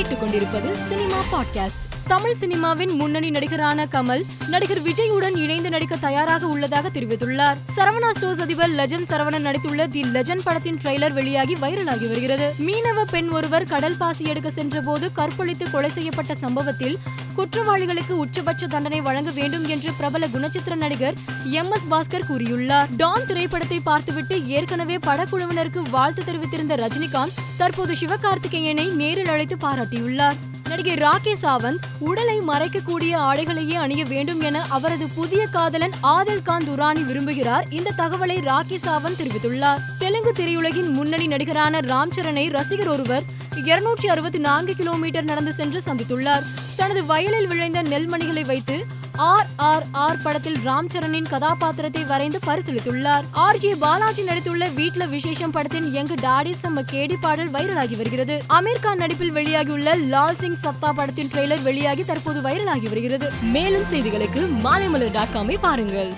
கேட்டுக்கொண்டிருப்பது cinema podcast. Tamil சினிமாவின் முன்னணி நடிகரான கமல் நடிகர் விஜயுடன் இணைந்து நடிக்க தயாராக உள்ளதாக தெரிவித்துள்ளார். சரவணா ஸ்டோர்ஸ் அதிபர் லெஜண்ட் சரவணன் நடித்துள்ள தி லெஜன் படத்தின் ட்ரெய்லர் வெளியாகி வைரலாகி வருகிறது. மீனவ பெண் ஒருவர் கடல் பாசி எடுக்க சென்றபோது கற்பழித்து கொலை செய்யப்பட்ட சம்பவத்தில் குற்றவாளிகளுக்கு உச்சபட்ச தண்டனை வழங்க வேண்டும் என்று பிரபல குணச்சித்திர நடிகர் எம் எஸ் பாஸ்கர் கூறியுள்ளார். டான் திரைப்படத்தை பார்த்துவிட்டு ஏற்கனவே படக்குழுவினருக்கு வாழ்த்து தெரிவித்திருந்த ரஜினிகாந்த் தற்போது சிவகார்த்திகேயனை நேரில் அழைத்து பாராட்டியுள்ளார். நடிகை ராகே சாவந்த் உடலை மறைக்கக்கூடிய ஆடைகளையே அணிய வேண்டும் என அவரது புதிய காதலன் ஆதில் கான் துரானி விரும்புகிறார். இந்த தகவலை ராக்கி சாவந்த் தெரிவித்துள்ளார். தெலுங்கு திரையுலகின் முன்னணி நடிகரான ராம் சரணை ரசிகர் ஒருவர் இருநூற்றி அறுபத்தி நான்கு கிலோமீட்டர் நடந்து சென்று சந்தித்துள்ளார். தனது வயலில் விளைந்த நெல்மணிகளை வைத்து ஆர் ஆர் ஆர் படத்தில் ராம் சரணின் கதாபாத்திரத்தை வரைந்து பரிசீலித்துள்ளார் ஆர் ஜே பாலாஜி நடித்துள்ள வீட்ல விசேஷம் படத்தின் எங்க டாடி செம்ம கேடி பாடல் வைரலாகி வருகிறது. அமீர் கான் நடிப்பில் வெளியாகியுள்ள லால் சிங் சப்தா படத்தின் ட்ரெய்லர் வெளியாகி தற்போது வைரலாகி வருகிறது. மேலும் செய்திகளுக்கு மாலைமலர் டாட் காமை பாருங்கள்.